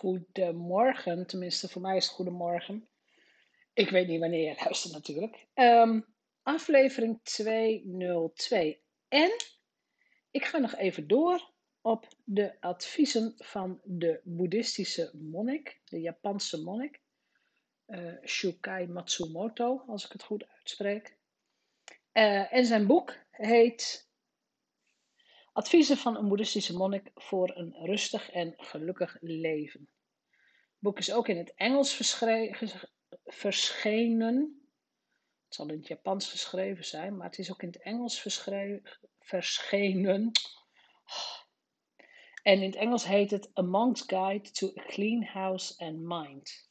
Goedemorgen, tenminste voor mij is het goedemorgen. Ik weet niet wanneer je luistert natuurlijk. Ehm, aflevering 202. En ik ga nog even door op de adviezen van de boeddhistische monnik, de Japanse monnik, uh, Shukai Matsumoto, als ik het goed uitspreek. Uh, en zijn boek heet Adviezen van een boeddhistische monnik voor een rustig en gelukkig leven. Het boek is ook in het Engels verschenen. Het zal in het Japans geschreven zijn, maar het is ook in het Engels verschenen. En in het Engels heet het A Monk's Guide to a Clean House and Mind.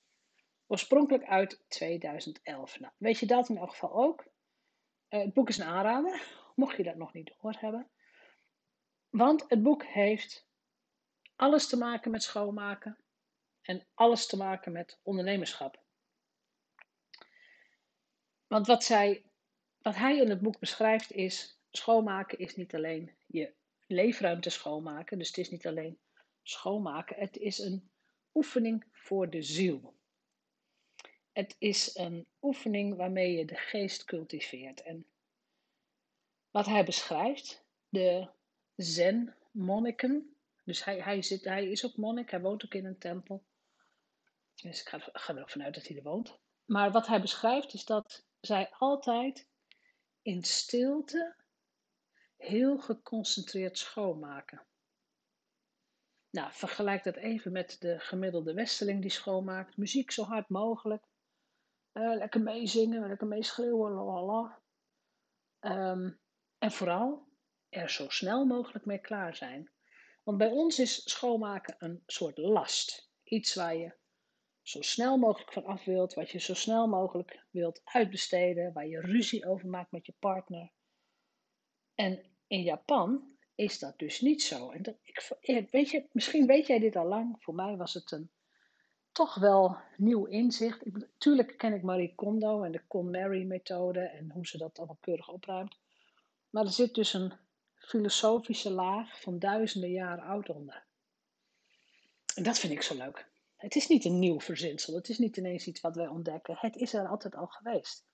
Oorspronkelijk uit 2011. Nou, weet je dat in elk geval ook? Uh, het boek is een aanrader, mocht je dat nog niet door hebben. Want het boek heeft alles te maken met schoonmaken en alles te maken met ondernemerschap. Want wat, zij, wat hij in het boek beschrijft is: schoonmaken is niet alleen je leefruimte schoonmaken, dus het is niet alleen schoonmaken, het is een oefening voor de ziel. Het is een oefening waarmee je de geest cultiveert. En wat hij beschrijft, de zen-monniken. Dus hij, hij, zit, hij is ook monnik, hij woont ook in een tempel. Dus ik ga, ga er vanuit dat hij er woont. Maar wat hij beschrijft is dat zij altijd in stilte heel geconcentreerd schoonmaken. Nou, vergelijk dat even met de gemiddelde westeling die schoonmaakt. Muziek zo hard mogelijk. Uh, lekker meezingen, lekker meeschreeuwen, lalala. Um, en vooral er zo snel mogelijk mee klaar zijn. Want bij ons is schoonmaken een soort last. Iets waar je zo snel mogelijk van af wilt, wat je zo snel mogelijk wilt uitbesteden, waar je ruzie over maakt met je partner. En in Japan is dat dus niet zo. En ik, weet je, misschien weet jij dit al lang. Voor mij was het een toch wel nieuw inzicht. Ik, tuurlijk ken ik Marie Kondo en de Con-Mary methode en hoe ze dat allemaal keurig opruimt. Maar er zit dus een filosofische laag van duizenden jaren oud onder. En dat vind ik zo leuk. Het is niet een nieuw verzinsel. Het is niet ineens iets wat wij ontdekken. Het is er altijd al geweest.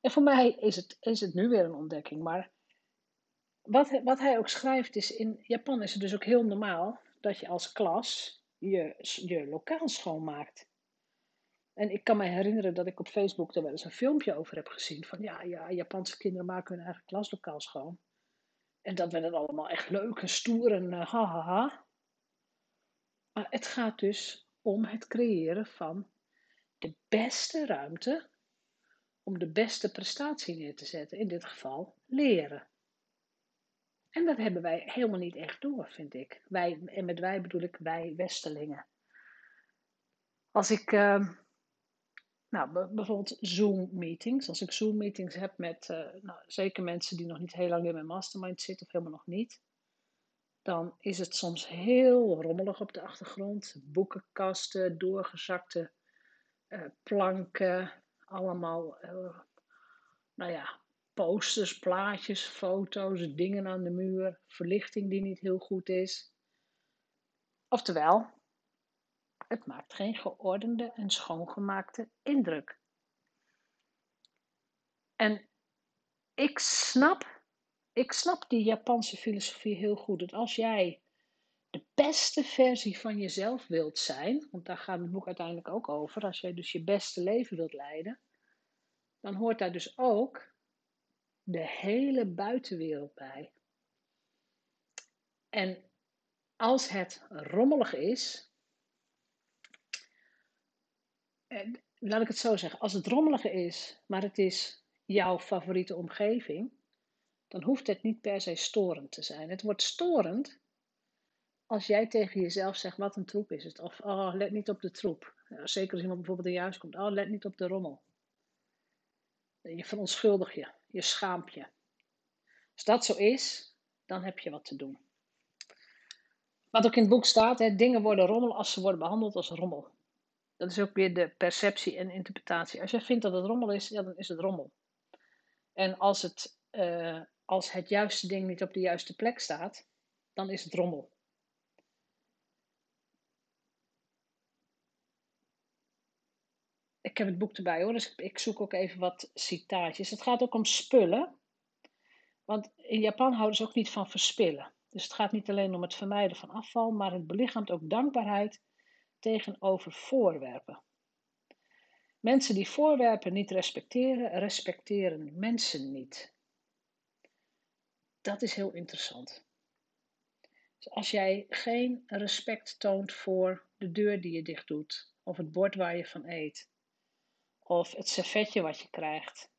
En voor mij is het, is het nu weer een ontdekking. Maar wat, wat hij ook schrijft is, in Japan is het dus ook heel normaal dat je als klas je, je lokaal schoonmaakt. En ik kan me herinneren dat ik op Facebook daar wel eens een filmpje over heb gezien. Van ja, ja Japanse kinderen maken hun eigen klaslokaal schoon. En dat we het allemaal echt leuk en stoer en uh, ha, ha, ha. Maar het gaat dus om het creëren van de beste ruimte om de beste prestatie neer te zetten. In dit geval leren. En dat hebben wij helemaal niet echt door, vind ik. Wij, en met wij bedoel ik wij Westelingen. Als ik uh, nou, bijvoorbeeld Zoom-meetings. Als ik Zoom-meetings heb met uh, nou, zeker mensen die nog niet heel lang in mijn mastermind zitten of helemaal nog niet, dan is het soms heel rommelig op de achtergrond. Boekenkasten, doorgezakte uh, planken, allemaal, uh, nou ja, posters, plaatjes, foto's, dingen aan de muur, verlichting die niet heel goed is. Oftewel, het maakt geen geordende en schoongemaakte indruk. En ik snap, ik snap die Japanse filosofie heel goed. Dat als jij de beste versie van jezelf wilt zijn, want daar gaat het boek uiteindelijk ook over, als jij dus je beste leven wilt leiden, dan hoort daar dus ook de hele buitenwereld bij. En als het rommelig is, laat ik het zo zeggen, als het rommelig is, maar het is jouw favoriete omgeving, dan hoeft het niet per se storend te zijn. Het wordt storend als jij tegen jezelf zegt, wat een troep is het. Of, oh, let niet op de troep. Zeker als iemand bijvoorbeeld in je huis komt, oh, let niet op de rommel. Je verontschuldig je, je schaamt je. Als dat zo is, dan heb je wat te doen. Wat ook in het boek staat, hè, dingen worden rommel als ze worden behandeld als rommel. Dat is ook weer de perceptie en interpretatie. Als jij vindt dat het rommel is, ja, dan is het rommel. En als het, uh, als het juiste ding niet op de juiste plek staat, dan is het rommel. ik heb het boek erbij hoor, dus ik zoek ook even wat citaatjes. Het gaat ook om spullen. Want in Japan houden ze ook niet van verspillen. Dus het gaat niet alleen om het vermijden van afval, maar het belichaamt ook dankbaarheid tegenover voorwerpen. Mensen die voorwerpen niet respecteren, respecteren mensen niet. Dat is heel interessant. Dus als jij geen respect toont voor de deur die je dicht doet, of het bord waar je van eet, of het servetje wat je krijgt,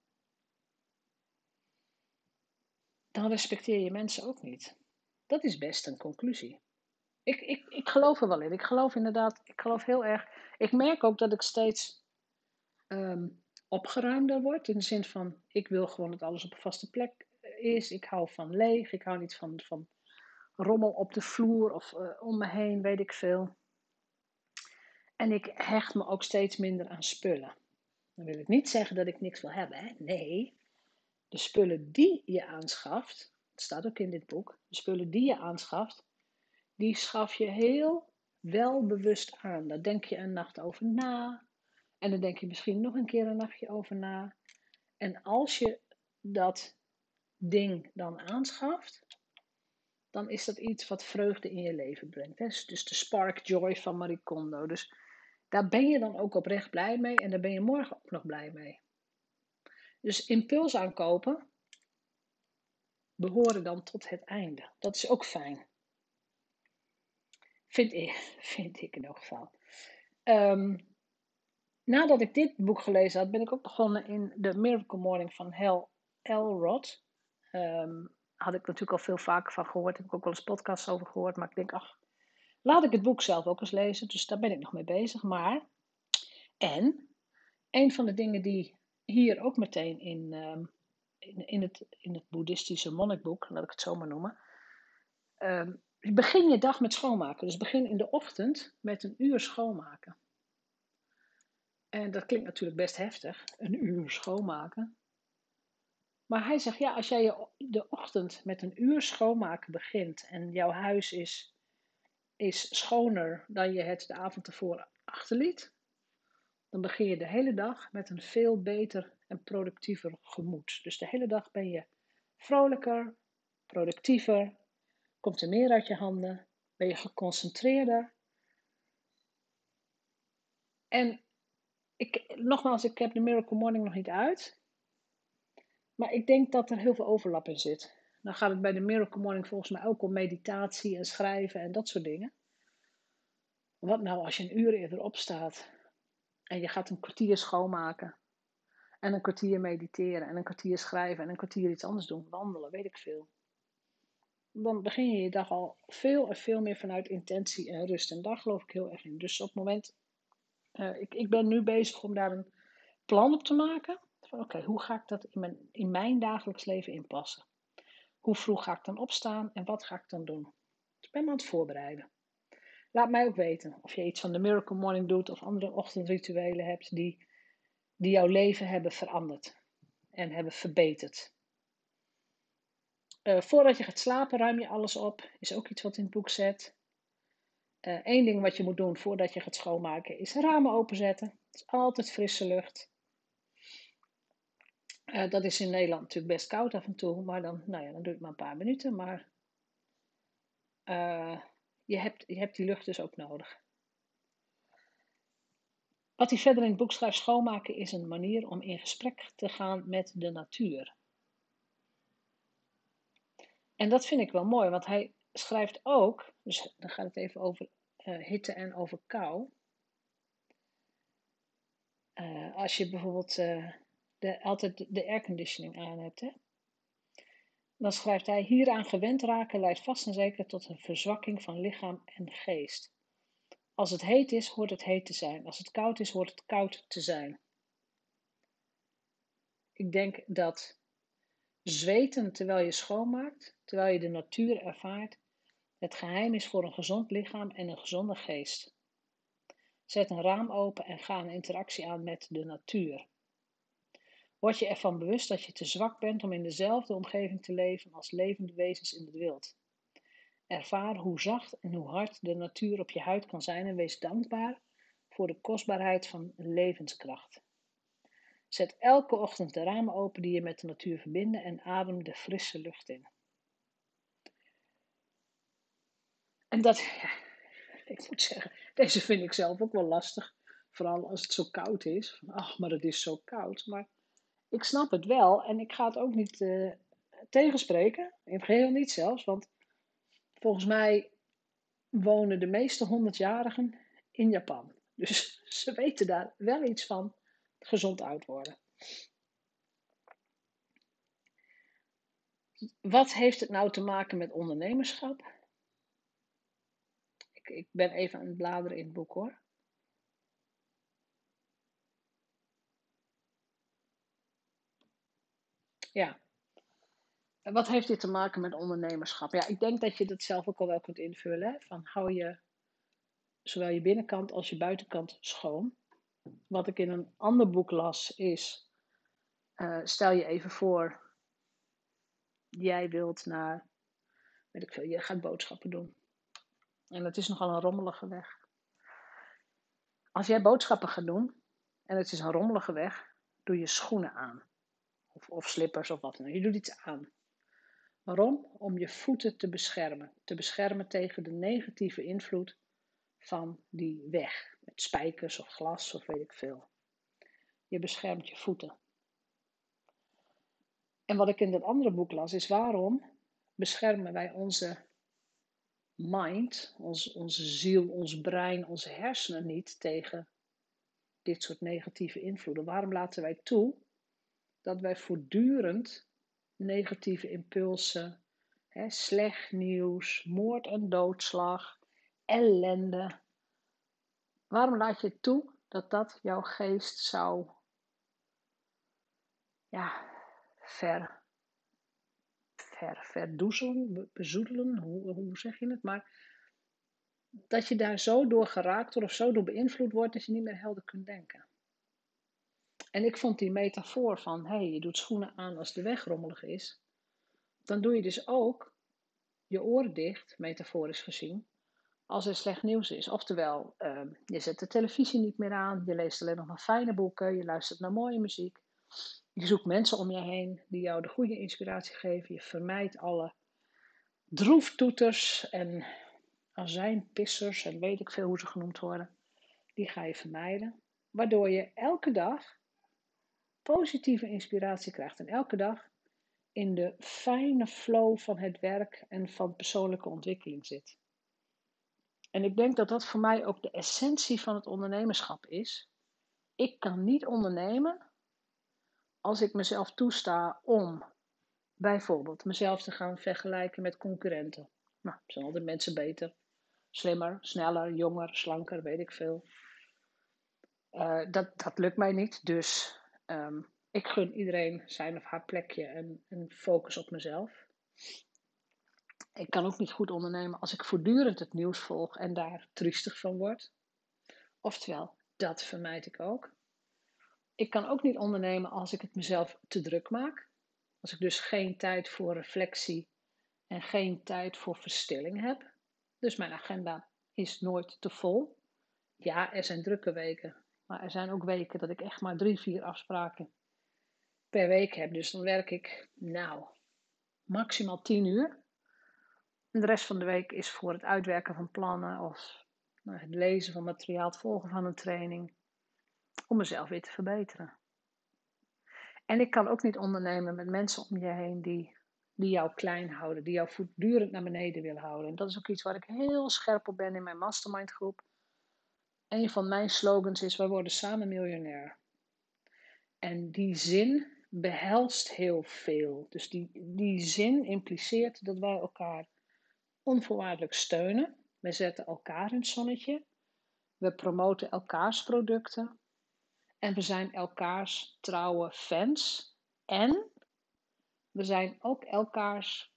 dan respecteer je mensen ook niet. Dat is best een conclusie. Ik, ik, ik geloof er wel in. Ik geloof inderdaad, ik geloof heel erg. Ik merk ook dat ik steeds um, opgeruimder word. In de zin van, ik wil gewoon dat alles op een vaste plek is. Ik hou van leeg. Ik hou niet van, van rommel op de vloer of uh, om me heen, weet ik veel. En ik hecht me ook steeds minder aan spullen. Dan wil ik niet zeggen dat ik niks wil hebben. Hè? Nee, de spullen die je aanschaft, het staat ook in dit boek, de spullen die je aanschaft, die schaf je heel welbewust aan. Daar denk je een nacht over na. En dan denk je misschien nog een keer een nachtje over na. En als je dat ding dan aanschaft, dan is dat iets wat vreugde in je leven brengt. Hè? Dus de spark joy van Marie Kondo. Dus daar ben je dan ook oprecht blij mee en daar ben je morgen ook nog blij mee. Dus impuls aankopen behoren dan tot het einde. Dat is ook fijn. Vind ik, vind ik in elk geval. Um, nadat ik dit boek gelezen had, ben ik ook begonnen in The Miracle Morning van Hal Elrod. Um, had ik natuurlijk al veel vaker van gehoord. Heb ik ook wel eens podcasts over gehoord. Maar ik denk, ach, laat ik het boek zelf ook eens lezen. Dus daar ben ik nog mee bezig. Maar, en, een van de dingen die hier ook meteen in, um, in, het, in het boeddhistische monnikboek, laat ik het zo maar noemen. Begin je dag met schoonmaken. Dus begin in de ochtend met een uur schoonmaken. En dat klinkt natuurlijk best heftig, een uur schoonmaken. Maar hij zegt, ja, als jij de ochtend met een uur schoonmaken begint en jouw huis is, is schoner dan je het de avond tevoren achterliet, dan begin je de hele dag met een veel beter en productiever gemoed. Dus de hele dag ben je vrolijker, productiever, komt er meer uit je handen, ben je geconcentreerder. En ik, nogmaals, ik heb de Miracle Morning nog niet uit. Maar ik denk dat er heel veel overlap in zit. Dan gaat het bij de Miracle Morning volgens mij ook om meditatie en schrijven en dat soort dingen. Wat nou als je een uur eerder opstaat en je gaat een kwartier schoonmaken en een kwartier mediteren en een kwartier schrijven en een kwartier iets anders doen, wandelen, weet ik veel. Dan begin je je dag al veel en veel meer vanuit intentie en rust. En daar geloof ik heel erg in. Dus op het moment, uh, ik, ik ben nu bezig om daar een plan op te maken. Oké, hoe ga ik dat in mijn, in mijn dagelijks leven inpassen? Hoe vroeg ga ik dan opstaan en wat ga ik dan doen? Dus ik ben me aan het voorbereiden. Laat mij ook weten of je iets van de Miracle Morning doet of andere ochtendrituelen hebt die, die jouw leven hebben veranderd en hebben verbeterd. Uh, voordat je gaat slapen, ruim je alles op. Is ook iets wat in het boek zet. Eén uh, ding wat je moet doen voordat je gaat schoonmaken is ramen openzetten. Het is altijd frisse lucht. Uh, dat is in Nederland natuurlijk best koud af en toe, maar dan, nou ja, dan duurt het maar een paar minuten. Maar je, hebt, je hebt die lucht dus ook nodig. Wat hij verder in het boek schrijft, schoonmaken is een manier om in gesprek te gaan met de natuur. En dat vind ik wel mooi, want hij schrijft ook, dus dan gaat het even over uh, hitte en over kou. Uh, als je bijvoorbeeld uh, de, altijd de airconditioning aan hebt, hè? dan schrijft hij: Hieraan gewend raken leidt vast en zeker tot een verzwakking van lichaam en geest. Als het heet is, hoort het heet te zijn. Als het koud is, hoort het koud te zijn. Ik denk dat zweten terwijl je schoonmaakt, terwijl je de natuur ervaart, het geheim is voor een gezond lichaam en een gezonde geest. Zet een raam open en ga een interactie aan met de natuur. Word je ervan bewust dat je te zwak bent om in dezelfde omgeving te leven als levende wezens in het wild. Ervaar hoe zacht en hoe hard de natuur op je huid kan zijn en wees dankbaar voor de kostbaarheid van levenskracht. Zet elke ochtend de ramen open die je met de natuur verbinden en adem de frisse lucht in. En dat, ja, ik moet zeggen, deze vind ik zelf ook wel lastig. Vooral als het zo koud is. Ach, maar het is zo koud. Maar ik snap het wel en ik ga het ook niet uh, tegenspreken. In het geheel niet zelfs, want volgens mij wonen de meeste honderdjarigen in Japan. Dus ze weten daar wel iets van gezond oud worden. Wat heeft het nou te maken met ondernemerschap? Ik, ik ben even aan het bladeren in het boek hoor. Ja. Wat heeft dit te maken met ondernemerschap? Ja, ik denk dat je dat zelf ook al wel kunt invullen. Van hou je zowel je binnenkant als je buitenkant schoon. Wat ik in een ander boek las is, uh, stel je even voor, jij wilt naar, weet ik veel, je gaat boodschappen doen. En dat is nogal een rommelige weg. Als jij boodschappen gaat doen en het is een rommelige weg, doe je schoenen aan. Of, of slippers of wat dan. Je doet iets aan. Waarom? Om je voeten te beschermen. Te beschermen tegen de negatieve invloed van die weg. Spijkers of glas of weet ik veel. Je beschermt je voeten. En wat ik in dat andere boek las is waarom beschermen wij onze mind, ons, onze ziel, ons brein, onze hersenen niet tegen dit soort negatieve invloeden? Waarom laten wij toe dat wij voortdurend negatieve impulsen, hè, slecht nieuws, moord en doodslag, ellende. Waarom laat je toe dat dat jouw geest zou ja, ver, ver, verdoezelen, bezoedelen, hoe, hoe zeg je het? Maar dat je daar zo door geraakt wordt of zo door beïnvloed wordt dat je niet meer helder kunt denken. En ik vond die metafoor van, hé, hey, je doet schoenen aan als de weg rommelig is. Dan doe je dus ook je oren dicht, metaforisch gezien, als er slecht nieuws is. Oftewel, uh, je zet de televisie niet meer aan, je leest alleen nog maar fijne boeken, je luistert naar mooie muziek. Je zoekt mensen om je heen die jou de goede inspiratie geven. Je vermijdt alle droeftoeters en azijnpissers en weet ik veel hoe ze genoemd worden. Die ga je vermijden. Waardoor je elke dag positieve inspiratie krijgt. En elke dag in de fijne flow van het werk en van persoonlijke ontwikkeling zit. En ik denk dat dat voor mij ook de essentie van het ondernemerschap is. Ik kan niet ondernemen als ik mezelf toesta om bijvoorbeeld mezelf te gaan vergelijken met concurrenten. Nou, zijn altijd mensen beter, slimmer, sneller, jonger, slanker, weet ik veel. Uh, dat, dat lukt mij niet, dus Ehm, ik gun iedereen zijn of haar plekje en, en focus op mezelf. Ik kan ook niet goed ondernemen als ik voortdurend het nieuws volg en daar triestig van word. Oftewel, dat vermijd ik ook. Ik kan ook niet ondernemen als ik het mezelf te druk maak. Als ik dus geen tijd voor reflectie en geen tijd voor verstilling heb. Dus mijn agenda is nooit te vol. Ja, er zijn drukke weken. Maar er zijn ook weken dat ik echt maar drie, vier afspraken per week heb. Dus dan werk ik, nou, maximaal tien uur. En de rest van de week is voor het uitwerken van plannen of nou, het lezen van materiaal, het volgen van een training. Om mezelf weer te verbeteren. En ik kan ook niet ondernemen met mensen om je heen die, die jou klein houden, die jou voortdurend naar beneden willen houden. En dat is ook iets waar ik heel scherp op ben in mijn mastermind groep een van mijn slogans is: wij worden samen miljonair. En die zin behelst heel veel. Dus die, die zin impliceert dat wij elkaar onvoorwaardelijk steunen. We zetten elkaar in het zonnetje. We promoten elkaars producten. En we zijn elkaars trouwe fans. En we zijn ook elkaars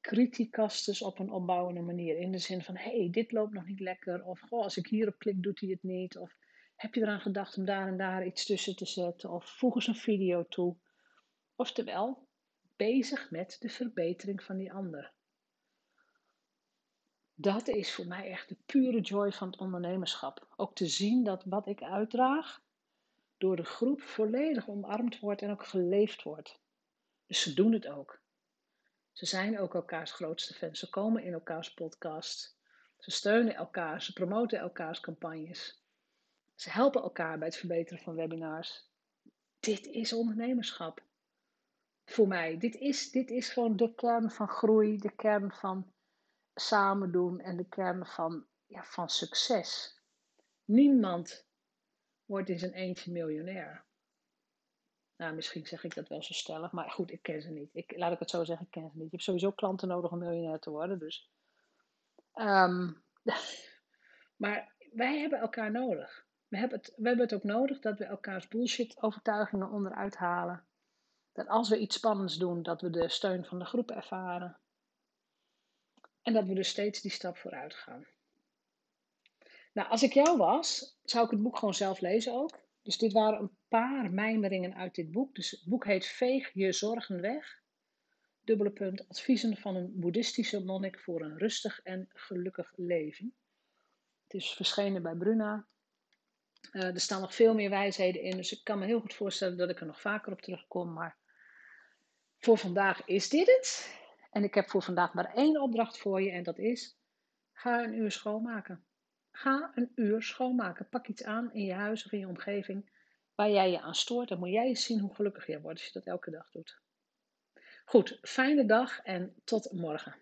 criticasters op een opbouwende manier. In de zin van, hé, hey, dit loopt nog niet lekker. Of, goh, als ik hierop klik, doet hij het niet. Of, heb je eraan gedacht om daar en daar iets tussen te zetten? Of voeg eens een video toe. Oftewel, bezig met de verbetering van die ander. Dat is voor mij echt de pure joy van het ondernemerschap. Ook te zien dat wat ik uitdraag, door de groep volledig omarmd wordt en ook geleefd wordt. Dus ze doen het ook. Ze zijn ook elkaars grootste fans. Ze komen in elkaars podcast. Ze steunen elkaar. Ze promoten elkaars campagnes. Ze helpen elkaar bij het verbeteren van webinars. Dit is ondernemerschap. Voor mij. Dit is, dit is gewoon de kern van groei, de kern van samen doen en de kern van, ja, van succes. Niemand wordt in zijn eentje miljonair. Nou, misschien zeg ik dat wel zo stellig, maar goed, ik ken ze niet. Ik, laat ik het zo zeggen, ik ken ze niet. Je hebt sowieso klanten nodig om miljonair te worden, dus. Ehm, maar wij hebben elkaar nodig. We hebben, het, we hebben het ook nodig dat we elkaars bullshit-overtuigingen onderuit halen. Dat als we iets spannends doen, dat we de steun van de groep ervaren. En dat we dus steeds die stap vooruit gaan. Nou, als ik jou was, zou ik het boek gewoon zelf lezen ook. Dus dit waren een paar mijmeringen uit dit boek. Dus het boek heet Veeg je zorgen weg. Dubbele punt, adviezen van een boeddhistische monnik voor een rustig en gelukkig leven. Het is verschenen bij Bruna. Uh, er staan nog veel meer wijsheden in, dus ik kan me heel goed voorstellen dat ik er nog vaker op terugkom. Maar voor vandaag is dit het. En ik heb voor vandaag maar één opdracht voor je en dat is: ga een uur schoonmaken. Ga een uur schoonmaken. Pak iets aan in je huis of in je omgeving waar jij je aan stoort. Dan moet jij eens zien hoe gelukkig je wordt als je dat elke dag doet. Goed, fijne dag en tot morgen.